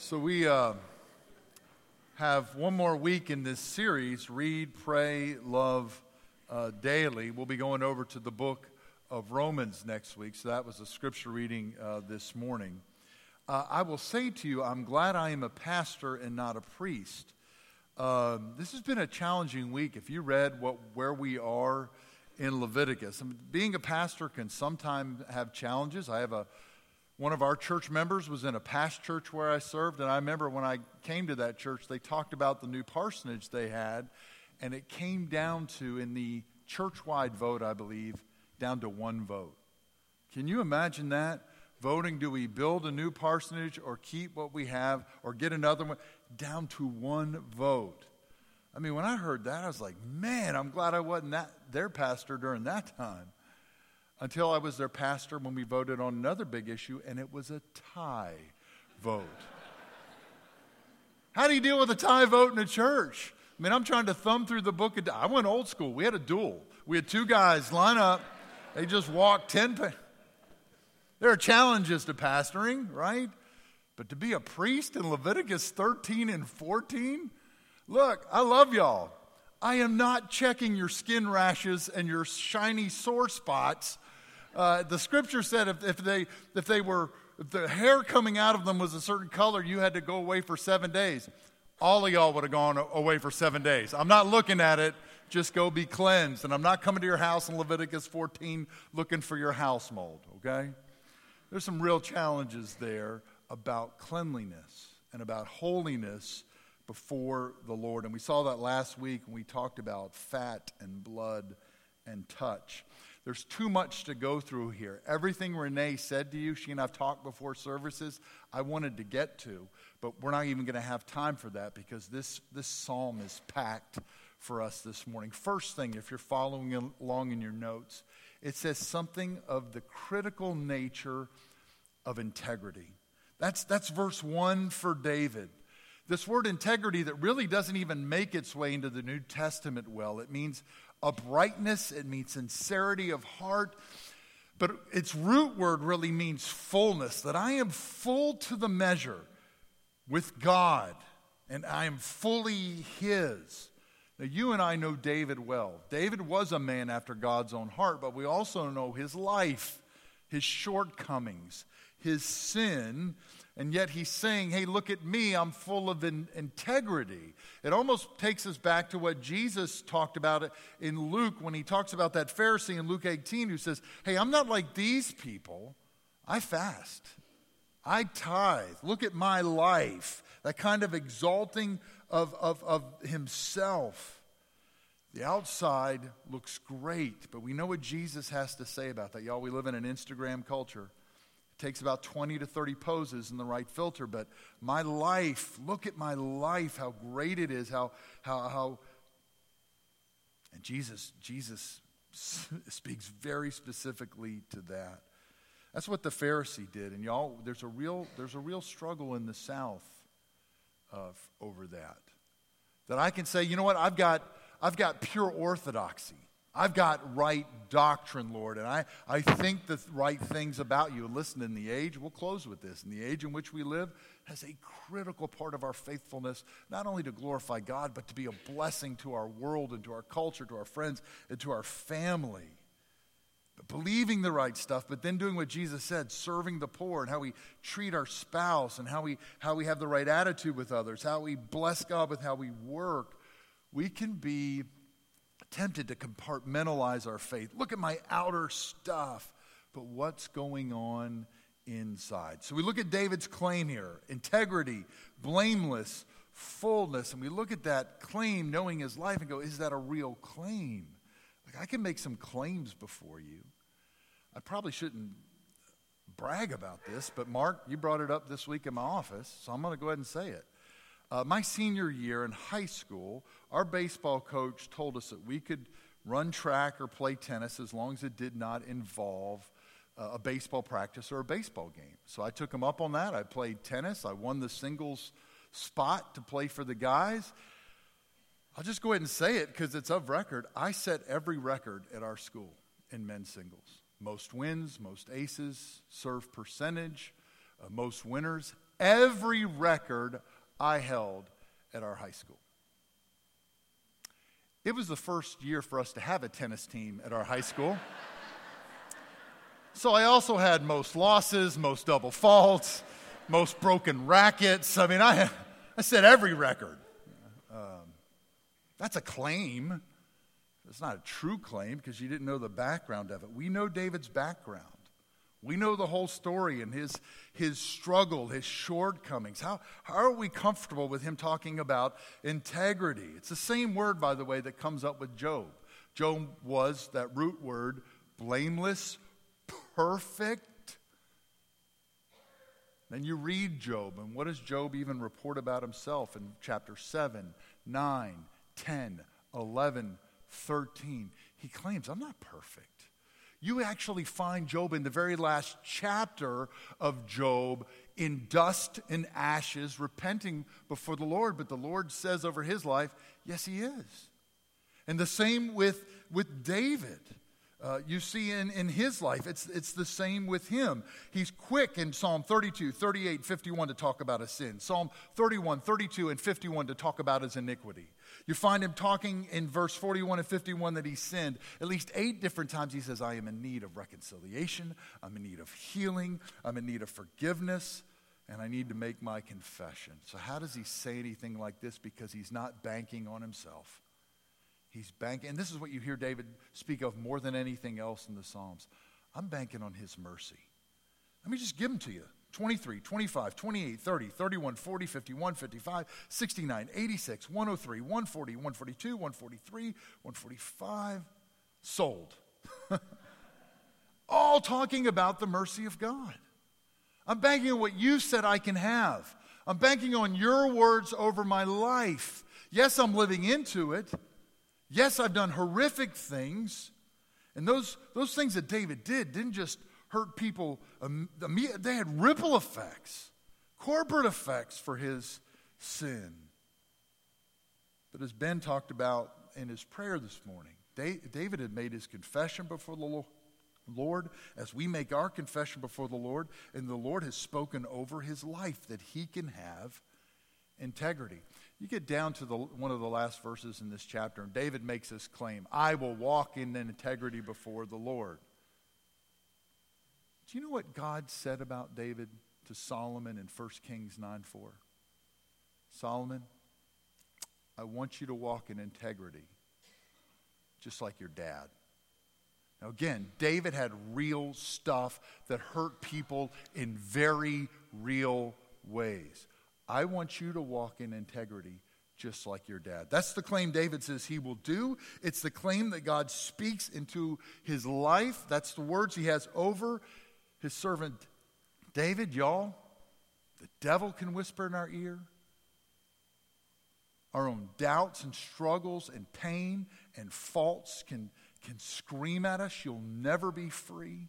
So we uh, have one more week in this series read, pray, love uh, daily. We'll be going over to the book of Romans next week. So that was a scripture reading uh, this morning. Uh, I will say to you, I'm glad I am a pastor and not a priest. Um, this has been a challenging week. If you read what, where we are in Leviticus, being a pastor can sometimes have challenges. I have a one of our church members was in a past church where I served, and I remember when I came to that church, they talked about the new parsonage they had, and it came down to, in the church wide vote, I believe, down to one vote. Can you imagine that? Voting, do we build a new parsonage or keep what we have or get another one? Down to one vote. I mean, when I heard that, I was like, man, I'm glad I wasn't that, their pastor during that time until I was their pastor when we voted on another big issue, and it was a tie vote. How do you deal with a tie vote in a church? I mean, I'm trying to thumb through the book. Of, I went old school. We had a duel. We had two guys line up. They just walked 10. Pa- there are challenges to pastoring, right? But to be a priest in Leviticus 13 and 14, look, I love y'all. I am not checking your skin rashes and your shiny sore spots uh, the scripture said if, if, they, if they were, if the hair coming out of them was a certain color, you had to go away for seven days. All of y'all would have gone away for seven days. I'm not looking at it. Just go be cleansed. And I'm not coming to your house in Leviticus 14 looking for your house mold, okay? There's some real challenges there about cleanliness and about holiness before the Lord. And we saw that last week when we talked about fat and blood and touch. There's too much to go through here. Everything Renee said to you, she and I've talked before services, I wanted to get to, but we're not even going to have time for that because this, this psalm is packed for us this morning. First thing, if you're following along in your notes, it says something of the critical nature of integrity. That's, that's verse 1 for David. This word integrity that really doesn't even make its way into the New Testament well. It means uprightness, it means sincerity of heart. But its root word really means fullness, that I am full to the measure with God, and I am fully His. Now, you and I know David well. David was a man after God's own heart, but we also know his life, his shortcomings, his sin, and yet he's saying, hey, look at me, I'm full of in- integrity. It almost takes us back to what Jesus talked about in Luke when he talks about that Pharisee in Luke 18 who says, hey, I'm not like these people. I fast, I tithe. Look at my life. That kind of exalting of, of, of himself. The outside looks great, but we know what Jesus has to say about that. Y'all, we live in an Instagram culture takes about 20 to 30 poses in the right filter but my life look at my life how great it is how how how and jesus jesus speaks very specifically to that. That's what the pharisee did and y'all there's a real there's a real struggle in the south of, over that that i can say you know what? I've got i've got pure orthodoxy I've got right doctrine, Lord, and I, I think the right things about you. Listen, in the age, we'll close with this, in the age in which we live has a critical part of our faithfulness, not only to glorify God, but to be a blessing to our world and to our culture, to our friends, and to our family. But believing the right stuff, but then doing what Jesus said, serving the poor, and how we treat our spouse, and how we, how we have the right attitude with others, how we bless God with how we work, we can be tempted to compartmentalize our faith. Look at my outer stuff, but what's going on inside? So we look at David's claim here integrity, blameless, fullness, and we look at that claim knowing his life and go, is that a real claim? Like, I can make some claims before you. I probably shouldn't brag about this, but Mark, you brought it up this week in my office, so I'm going to go ahead and say it. Uh, my senior year in high school, our baseball coach told us that we could run track or play tennis as long as it did not involve uh, a baseball practice or a baseball game. So I took him up on that. I played tennis. I won the singles spot to play for the guys. I'll just go ahead and say it because it's of record. I set every record at our school in men's singles most wins, most aces, serve percentage, uh, most winners every record I held at our high school. It was the first year for us to have a tennis team at our high school. so I also had most losses, most double faults, most broken rackets. I mean, I, I set every record. Um, that's a claim. It's not a true claim because you didn't know the background of it. We know David's background. We know the whole story and his, his struggle, his shortcomings. How, how are we comfortable with him talking about integrity? It's the same word, by the way, that comes up with Job. Job was that root word, blameless, perfect. Then you read Job, and what does Job even report about himself in chapter 7, 9, 10, 11, 13? He claims, I'm not perfect. You actually find Job in the very last chapter of Job in dust and ashes, repenting before the Lord. But the Lord says over his life, yes, he is. And the same with, with David. Uh, you see in, in his life, it's, it's the same with him. He's quick in Psalm 32, 38, 51 to talk about his sin, Psalm 31, 32, and 51 to talk about his iniquity. You find him talking in verse 41 and 51 that he sinned. At least eight different times he says, I am in need of reconciliation, I'm in need of healing, I'm in need of forgiveness, and I need to make my confession. So, how does he say anything like this? Because he's not banking on himself. He's banking, and this is what you hear David speak of more than anything else in the Psalms. I'm banking on his mercy. Let me just give them to you 23, 25, 28, 30, 31, 40, 51, 55, 69, 86, 103, 140, 142, 143, 145. Sold. All talking about the mercy of God. I'm banking on what you said I can have. I'm banking on your words over my life. Yes, I'm living into it. Yes, I've done horrific things. And those, those things that David did didn't just hurt people, they had ripple effects, corporate effects for his sin. But as Ben talked about in his prayer this morning, David had made his confession before the Lord as we make our confession before the Lord, and the Lord has spoken over his life that he can have integrity. You get down to the, one of the last verses in this chapter, and David makes this claim I will walk in integrity before the Lord. Do you know what God said about David to Solomon in 1 Kings 9 4? Solomon, I want you to walk in integrity, just like your dad. Now, again, David had real stuff that hurt people in very real ways. I want you to walk in integrity just like your dad. That's the claim David says he will do. It's the claim that God speaks into his life. That's the words he has over his servant David. Y'all, the devil can whisper in our ear. Our own doubts and struggles and pain and faults can, can scream at us. You'll never be free.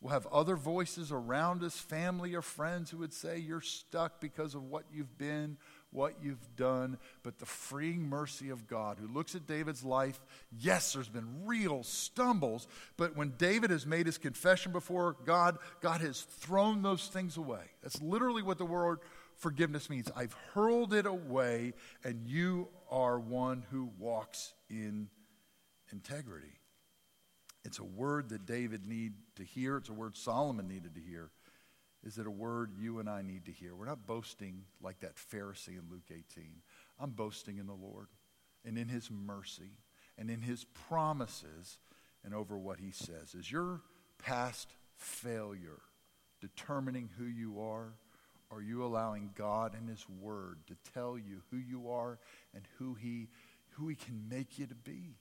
We'll have other voices around us, family or friends, who would say, You're stuck because of what you've been, what you've done. But the freeing mercy of God, who looks at David's life, yes, there's been real stumbles, but when David has made his confession before God, God has thrown those things away. That's literally what the word forgiveness means. I've hurled it away, and you are one who walks in integrity. It's a word that David needed to hear. It's a word Solomon needed to hear. Is it a word you and I need to hear? We're not boasting like that Pharisee in Luke 18. I'm boasting in the Lord and in his mercy and in his promises and over what he says. Is your past failure determining who you are? Are you allowing God and his word to tell you who you are and who he, who he can make you to be?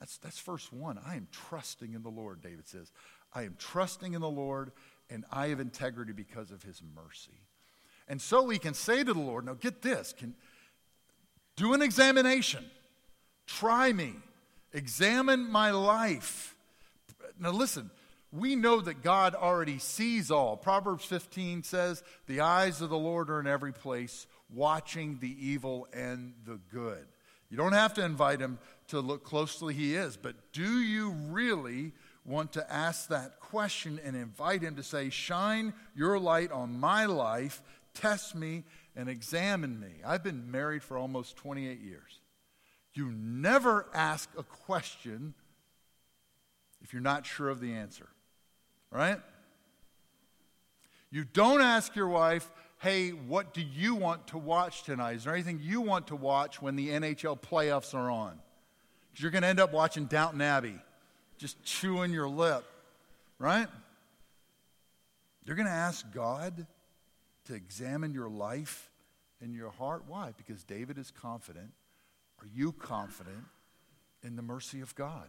That's, that's verse one. I am trusting in the Lord, David says. I am trusting in the Lord, and I have integrity because of his mercy. And so we can say to the Lord, now get this, can, do an examination. Try me. Examine my life. Now listen, we know that God already sees all. Proverbs 15 says, The eyes of the Lord are in every place, watching the evil and the good. You don't have to invite him to look closely, he is. But do you really, want to ask that question and invite Him to say, Shine your light on my life, test me, and examine me. I've been married for almost 28 years. You never ask a question if you're not sure of the answer, right? You don't ask your wife, hey, what do you want to watch tonight? Is there anything you want to watch when the NHL playoffs are on? Because you're going to end up watching Downton Abbey, just chewing your lip, right? You're going to ask God to examine your life and your heart. Why? Because David is confident. Are you confident in the mercy of God?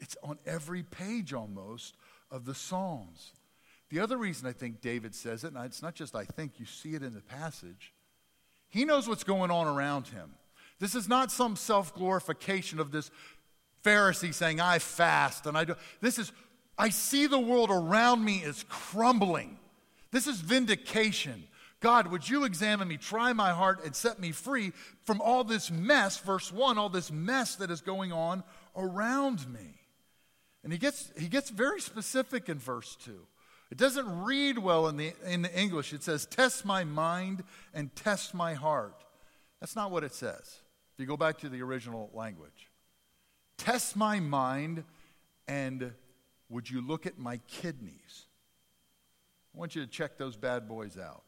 It's on every page almost of the Psalms. The other reason I think David says it, and it's not just I think, you see it in the passage, he knows what's going on around him. This is not some self glorification of this Pharisee saying, I fast and I do. This is, I see the world around me is crumbling. This is vindication. God, would you examine me, try my heart, and set me free from all this mess, verse 1, all this mess that is going on around me. And he gets, he gets very specific in verse 2. It doesn't read well in the, in the English. It says, Test my mind and test my heart. That's not what it says. If you go back to the original language, test my mind and would you look at my kidneys? I want you to check those bad boys out.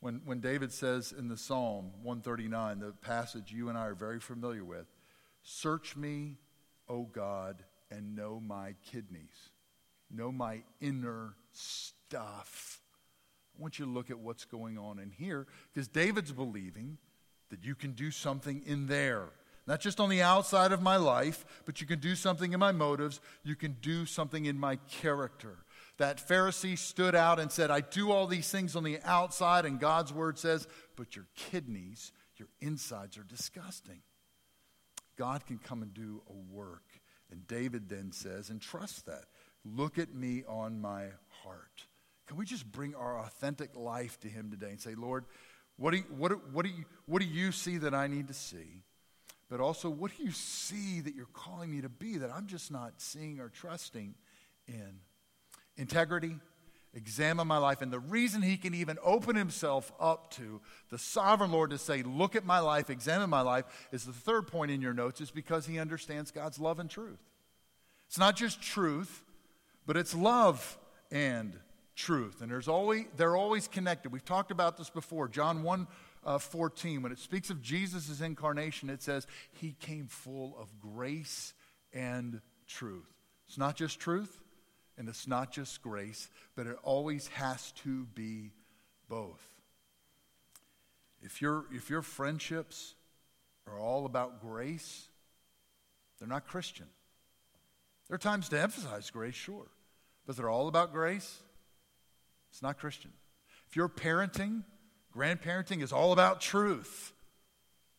When, when David says in the Psalm 139, the passage you and I are very familiar with, Search me O God, and know my kidneys, know my inner stuff. I want you to look at what's going on in here because David's believing that you can do something in there. Not just on the outside of my life, but you can do something in my motives. You can do something in my character. That Pharisee stood out and said, I do all these things on the outside, and God's word says, but your kidneys, your insides are disgusting. God can come and do a work. And David then says, and trust that. Look at me on my heart. Can we just bring our authentic life to Him today and say, Lord, what do, you, what, what, do you, what do you see that I need to see? But also, what do you see that you're calling me to be that I'm just not seeing or trusting in? Integrity, examine my life. And the reason he can even open himself up to the sovereign Lord to say, Look at my life, examine my life, is the third point in your notes, is because he understands God's love and truth. It's not just truth, but it's love and truth. And there's always, they're always connected. We've talked about this before. John 1 uh, 14, when it speaks of Jesus' incarnation, it says, He came full of grace and truth. It's not just truth, and it's not just grace, but it always has to be both. If, your if your friendships are all about grace, they're not Christian. There are times to emphasize grace, sure, but they're all about grace, it's not Christian. If your parenting, grandparenting is all about truth,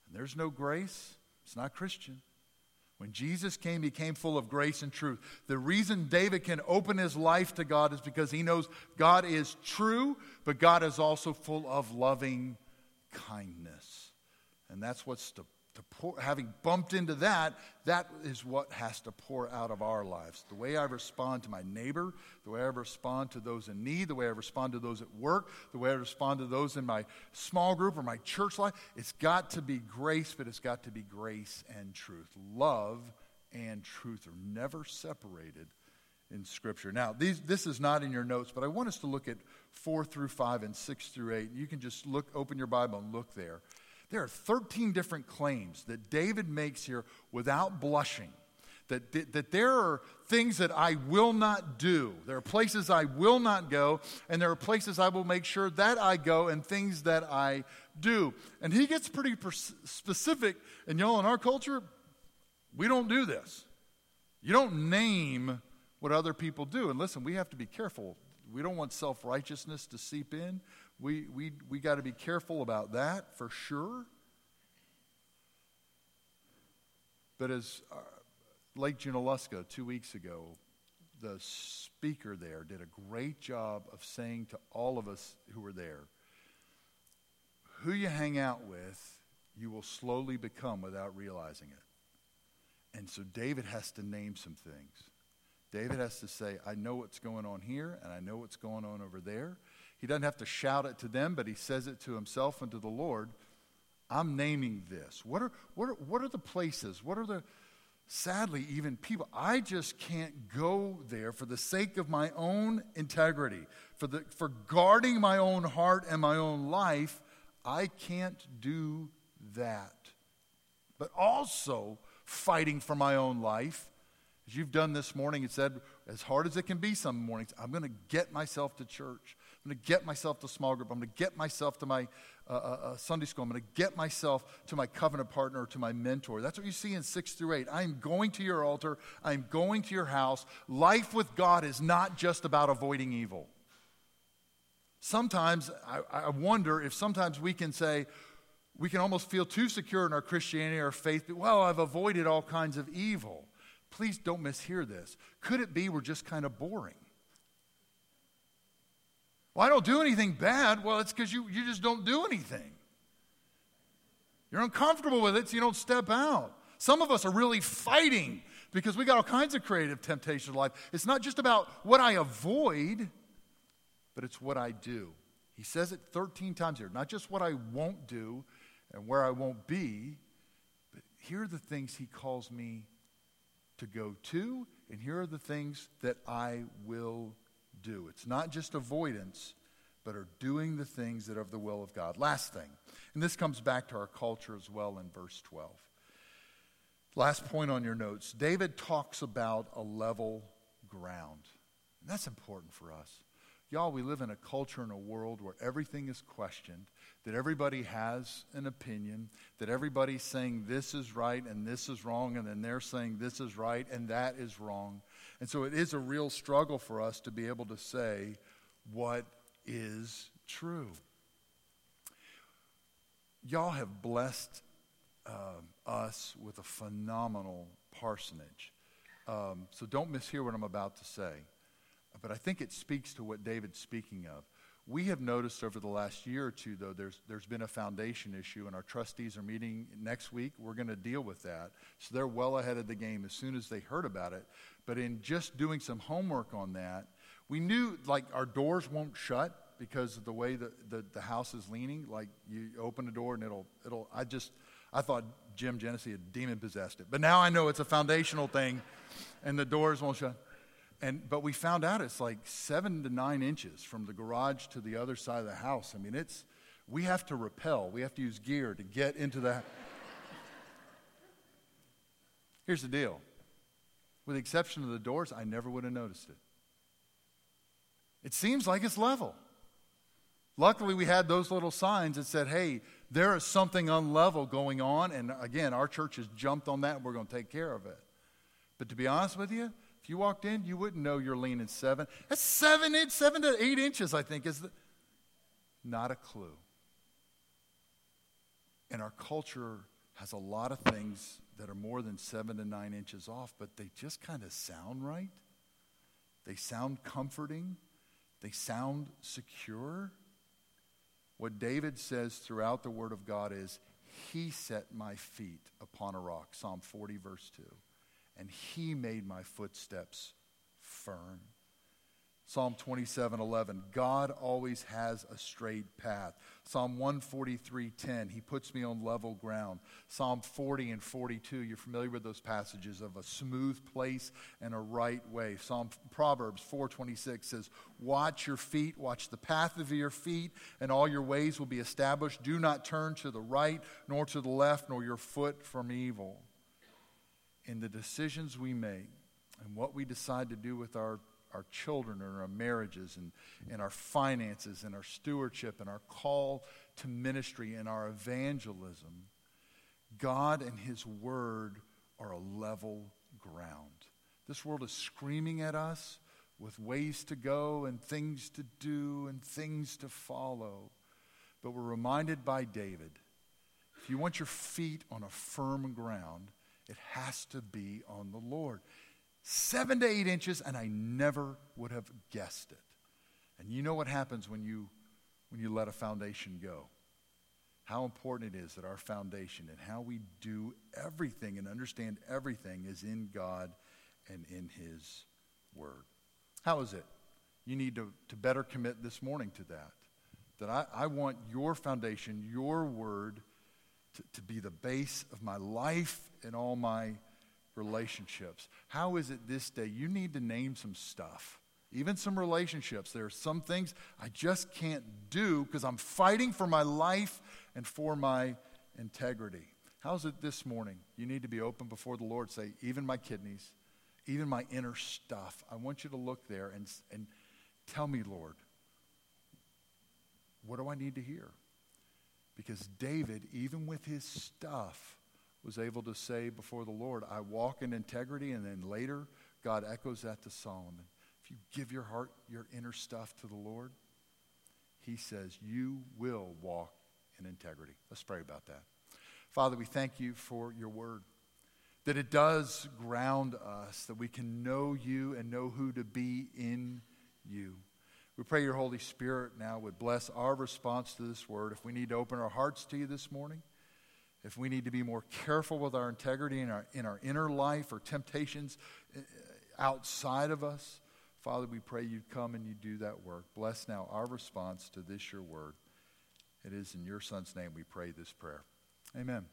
and there's no grace, it's not Christian. When Jesus came, he came full of grace and truth. The reason David can open his life to God is because he knows God is true, but God is also full of loving kindness. And that's what's to pour, having bumped into that, that is what has to pour out of our lives. The way I respond to my neighbor, the way I respond to those in need, the way I respond to those at work, the way I respond to those in my small group or my church life, it's got to be grace, but it's got to be grace and truth. Love and truth are never separated in Scripture. Now, these, this is not in your notes, but I want us to look at 4 through 5 and 6 through 8. You can just look, open your Bible and look there. There are 13 different claims that David makes here without blushing. That, that there are things that I will not do. There are places I will not go, and there are places I will make sure that I go, and things that I do. And he gets pretty specific. And y'all, in our culture, we don't do this. You don't name what other people do. And listen, we have to be careful. We don't want self righteousness to seep in. We, we, we got to be careful about that for sure. But as uh, Lake Junaluska two weeks ago, the speaker there did a great job of saying to all of us who were there who you hang out with, you will slowly become without realizing it. And so David has to name some things. David has to say, I know what's going on here, and I know what's going on over there. He doesn't have to shout it to them, but he says it to himself and to the Lord. I'm naming this. What are, what are, what are the places? What are the, sadly, even people, I just can't go there for the sake of my own integrity, for, the, for guarding my own heart and my own life. I can't do that. But also fighting for my own life. As you've done this morning, and said, as hard as it can be some mornings, I'm going to get myself to church. I'm going to get myself to small group. I'm going to get myself to my uh, uh, uh, Sunday school. I'm going to get myself to my covenant partner or to my mentor. That's what you see in 6 through 8. I'm going to your altar. I'm going to your house. Life with God is not just about avoiding evil. Sometimes I, I wonder if sometimes we can say, we can almost feel too secure in our Christianity or faith. Well, I've avoided all kinds of evil. Please don't mishear this. Could it be we're just kind of boring? Well, I don't do anything bad. Well, it's because you, you just don't do anything. You're uncomfortable with it, so you don't step out. Some of us are really fighting because we got all kinds of creative temptations in life. It's not just about what I avoid, but it's what I do. He says it 13 times here. Not just what I won't do and where I won't be, but here are the things he calls me to go to, and here are the things that I will do. It's not just avoidance, but are doing the things that are of the will of God. Last thing, and this comes back to our culture as well in verse 12. Last point on your notes David talks about a level ground. And that's important for us. Y'all, we live in a culture and a world where everything is questioned, that everybody has an opinion, that everybody's saying this is right and this is wrong, and then they're saying this is right and that is wrong. And so it is a real struggle for us to be able to say what is true. Y'all have blessed uh, us with a phenomenal parsonage. Um, so don't mishear what I'm about to say. But I think it speaks to what David's speaking of. We have noticed over the last year or two, though, there's, there's been a foundation issue, and our trustees are meeting next week. We're going to deal with that. So they're well ahead of the game as soon as they heard about it. But in just doing some homework on that, we knew like our doors won't shut because of the way the, the, the house is leaning. Like you open the door and it'll, it'll, I just, I thought Jim Genesee had demon possessed it. But now I know it's a foundational thing and the doors won't shut. And, but we found out it's like seven to nine inches from the garage to the other side of the house. I mean, it's, we have to rappel, we have to use gear to get into that. Here's the deal with the exception of the doors, I never would have noticed it. It seems like it's level. Luckily, we had those little signs that said, hey, there is something unlevel going on. And again, our church has jumped on that and we're going to take care of it. But to be honest with you, if you walked in, you wouldn't know you're leaning seven. That's seven, inch, seven to eight inches, I think, is the, not a clue. And our culture has a lot of things that are more than seven to nine inches off, but they just kind of sound right. They sound comforting. They sound secure. What David says throughout the Word of God is, He set my feet upon a rock. Psalm 40, verse 2 and he made my footsteps firm. Psalm 27 11, God always has a straight path. Psalm 143 10, He puts me on level ground. Psalm 40 and 42, you're familiar with those passages of a smooth place and a right way. Psalm Proverbs 426 says, Watch your feet, watch the path of your feet, and all your ways will be established. Do not turn to the right, nor to the left, nor your foot from evil in the decisions we make and what we decide to do with our, our children and our marriages and, and our finances and our stewardship and our call to ministry and our evangelism, God and His Word are a level ground. This world is screaming at us with ways to go and things to do and things to follow. But we're reminded by David if you want your feet on a firm ground, it has to be on the Lord. Seven to eight inches, and I never would have guessed it. And you know what happens when you when you let a foundation go? how important it is that our foundation and how we do everything and understand everything is in God and in His Word. How is it? You need to, to better commit this morning to that. That I, I want your foundation, your Word, to, to be the base of my life and all my relationships. How is it this day? You need to name some stuff even some relationships. There are some things I just can't do because I'm fighting for my life and for my integrity. How's it this morning? You need to be open before the Lord. Say, even my kidneys, even my inner stuff. I want you to look there and, and tell me, Lord, what do I need to hear? Because David, even with his stuff, was able to say before the Lord, I walk in integrity. And then later, God echoes that to Solomon. If you give your heart, your inner stuff to the Lord, he says, you will walk in integrity. Let's pray about that. Father, we thank you for your word, that it does ground us, that we can know you and know who to be in you. We pray your Holy Spirit now would bless our response to this word. If we need to open our hearts to you this morning, if we need to be more careful with our integrity in our, in our inner life or temptations uh, outside of us, Father, we pray you'd come and you do that work. Bless now our response to this, your word. It is in your Son's name we pray this prayer. Amen.